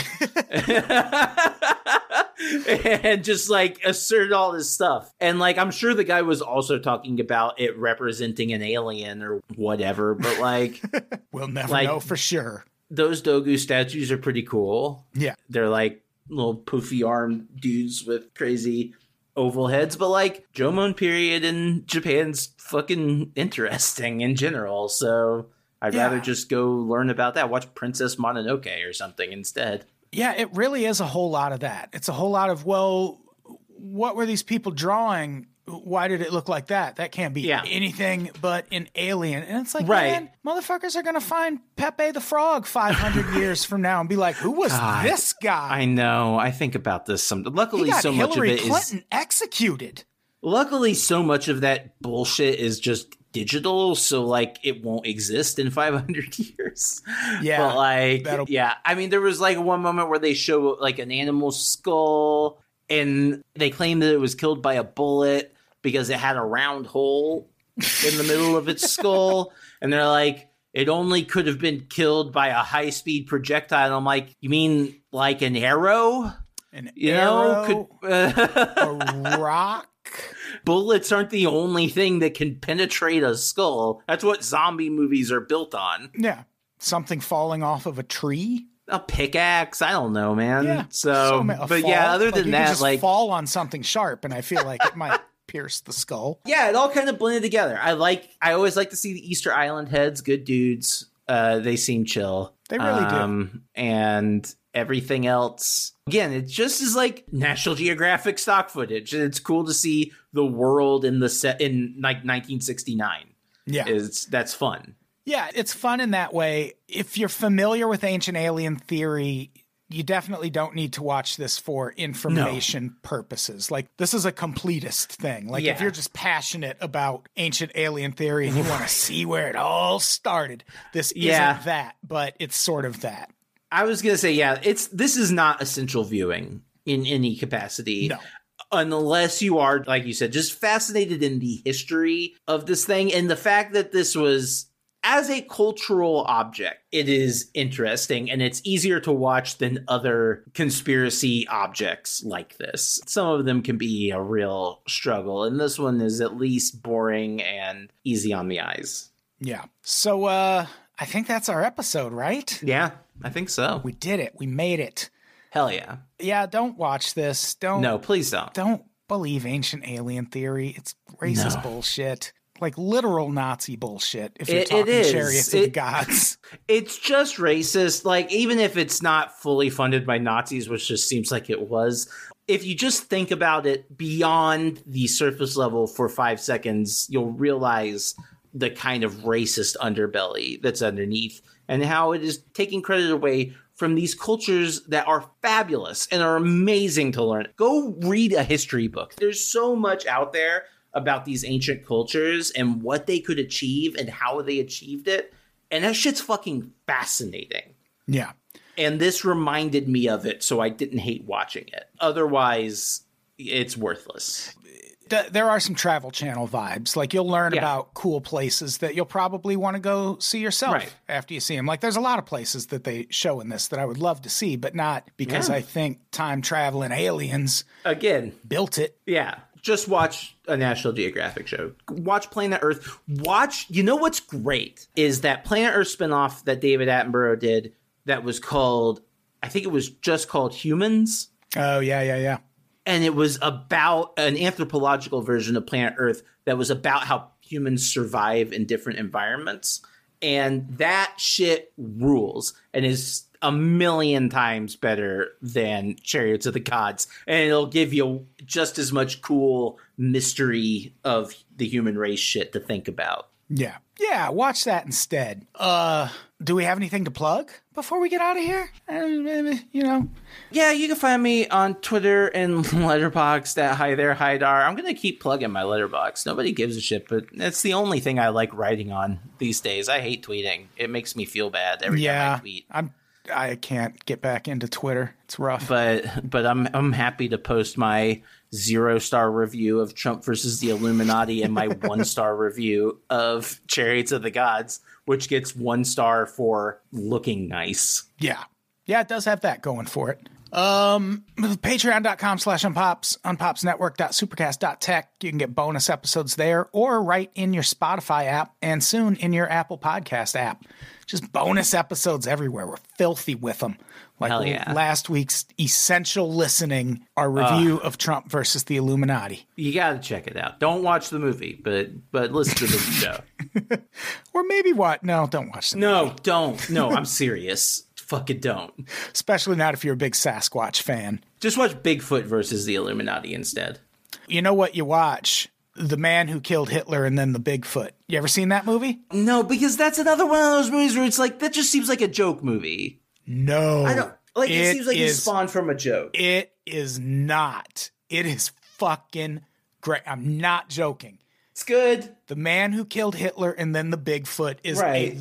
and just like asserted all this stuff. And like I'm sure the guy was also talking about it representing an alien or whatever, but like We'll never Like- know for sure. those Dogu statues are pretty cool. Yeah. They're like little poofy arm dudes with crazy oval heads, but like Jomon period in Japan's fucking interesting in general. So I'd Yeah. rather just go learn about that. Watch Princess Mononoke or something instead. Yeah, it really is a whole lot of that. It's a whole lot of, well, what were these people drawing? Why did it look like that? That can't be Yeah. anything but an alien. And it's like, Right. man, motherfuckers are going to find Pepe the Frog 500 years from now and be like, who was God, this guy? I know. I think about this some. Luckily, so Hillary much of it is. Clinton executed. Luckily, so much of that bullshit is just digital, so like it won't exist in 500 years. Yeah, but like, that'll- yeah. I mean, there was like one moment where they show like an animal skull, and they claim that it was killed by a bullet because it had a round hole in the middle of its skull, and they're like. It only could have been killed by a high speed projectile. And I'm like, you mean like an arrow? An You arrow, know, could a rock. Bullets aren't the only thing that can penetrate a skull. That's what zombie movies are built on. Yeah, something falling off of a tree. A pickaxe, I don't know, man. Yeah, So, a but fall. yeah, other Like, than could that, just like, fall on something sharp, and I feel like it might pierce the skull. yeah, it all kind of blended together. I like, I always like to see the Easter Island heads, good dudes. Uh, they seem chill. They really do. do. And everything else, again, it just is like National Geographic stock footage. It's cool to see the world in the set in like 1969. Yeah, Is that's fun. Yeah, it's fun in that way. If you're familiar with ancient alien theory, you definitely don't need to watch this for information purposes. Like this is a completist thing. Like if you're just passionate about ancient alien theory and you want to see where it all started, this Yeah. isn't that, but it's sort of that. I was gonna say, yeah, it's this is not essential viewing in any capacity. No. Unless you are, like you said, just fascinated in the history of this thing and the fact that this was as a cultural object, it is interesting and it's easier to watch than other conspiracy objects like this. Some of them can be a real struggle, and this one is at least boring and easy on the eyes. Yeah. So uh I think that's our episode, right? Yeah, I think so. We did it. We made it. Hell yeah. Yeah, don't watch this. Don't No, please don't. don't believe ancient alien theory. It's racist No. bullshit. Like literal Nazi bullshit if you're It- it talking is. chariots of the gods. it's just racist. Like, even if it's not fully funded by Nazis, which just seems like it was, if you just think about it beyond the surface level for five seconds, you'll realize the kind of racist underbelly that's underneath and how it is taking credit away from these cultures that are fabulous and are amazing to learn. Go read a history book. There's so much out there about these ancient cultures and what they could achieve and how they achieved it. And that shit's fucking fascinating. yeah. And this reminded me of it, so I didn't hate watching it. Otherwise, it's worthless. D- there are some travel channel vibes. Like you'll learn Yeah. about cool places that you'll probably want to go see yourself Right. after you see them. Like there's a lot of places that they show in this that I would love to see, but not because Yeah. I think time traveling aliens Again, built it. yeah. Just watch a National Geographic show. Watch Planet Earth. Watch, you know what's great is that Planet Earth spinoff that David Attenborough did that was called, I think it was just called Humans. Oh yeah, yeah, yeah. And it was about an anthropological version of planet earth that was about how humans survive in different environments and that shit rules and is a million times better than chariots of the gods and it'll give you just as much cool mystery of the human race shit to think about Yeah. Yeah, watch that instead. Uh do we have anything to plug before we get out of here? Uh, you know. Yeah, you can find me on Twitter and Letterboxd at Hi There Hi Dar. I'm gonna keep plugging my Letterboxd. Nobody gives a shit, but it's the only thing I like writing on these days. I hate tweeting. It makes me feel bad every time Yeah. I tweet. I'm I can't get back into Twitter. It's rough. But but I'm I'm happy to post my zero star review of Trump versus the Illuminati and my one star review of Chariots of the Gods, which gets one star for looking nice. Yeah. Yeah, it does have that going for it. Um, patreon.com slash unpops, unpopsnetwork.supercast.tech. You can get bonus episodes there or right in your Spotify app and soon in your Apple Podcast app. Just bonus episodes everywhere. We're filthy with them. Like Hell yeah. last week's essential listening, our review of Trump versus the Illuminati. You got to check it out. Don't watch the movie, but but listen to the show. Or maybe what? No, don't watch them. No, don't. No, I'm serious. Fucking don't. Especially not if you're a big Sasquatch fan. Just watch Bigfoot versus the Illuminati instead. You know what you watch? The man who killed Hitler and then the Bigfoot. You ever seen that movie? No, because that's another one of those movies where it's like that just seems like a joke movie. No. I don't like it, It seems like is- it spawned from a joke. It is not. It is fucking great. I'm not joking. It's good. The man who killed Hitler and then the Bigfoot is Right. a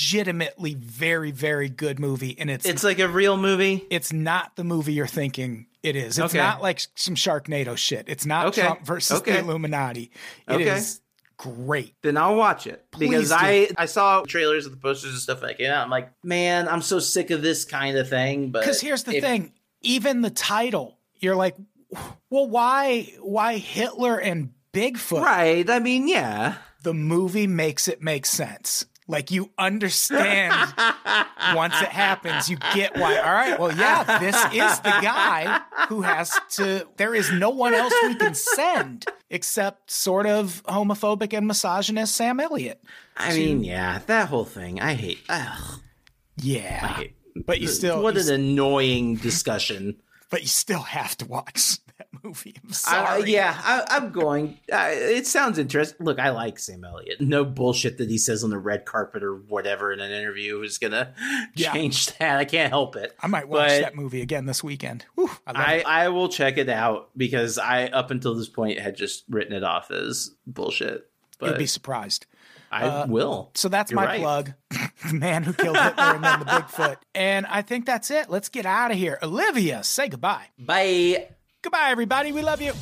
legitimately very, very good movie. And it's It's like a real movie. it's not the movie you're thinking it is. It's Okay. not like some Sharknado shit. It's not Okay. Trump versus Okay. the Illuminati. It is great. Then I'll watch it because do. I I saw trailers of the posters and stuff like that. I'm like, man, I'm so sick of this kind of thing. But Because here's the if- thing, even the title, you're like, well, why why Hitler and Bigfoot? right? I mean, yeah. The movie makes it make sense. Like you understand once it happens, you get why. All right, well, yeah, this is the guy who has to. There is no one else we can send except sort of homophobic and misogynist Sam Elliott. I mean, yeah, that whole thing. I hate. Ugh, Yeah, I hate. but you still, what you, an annoying discussion. but you still have to watch movie. I'm I, sorry. yeah, I, I'm going. Uh, it sounds interesting. Look, I like Sam Elliott. No bullshit that he says on the red carpet or whatever in an interview is gonna Yeah. change that. I can't help it. I might watch But that movie again this weekend. Whew, I love I, it. I will check it out because I up until this point had just written it off as bullshit. But You'll But be surprised. I will. So that's You're my right. plug. the man who killed Hitler and then the Bigfoot. And I think that's it. Let's get out of here. Olivia, say goodbye. Bye. Goodbye, everybody. We love you.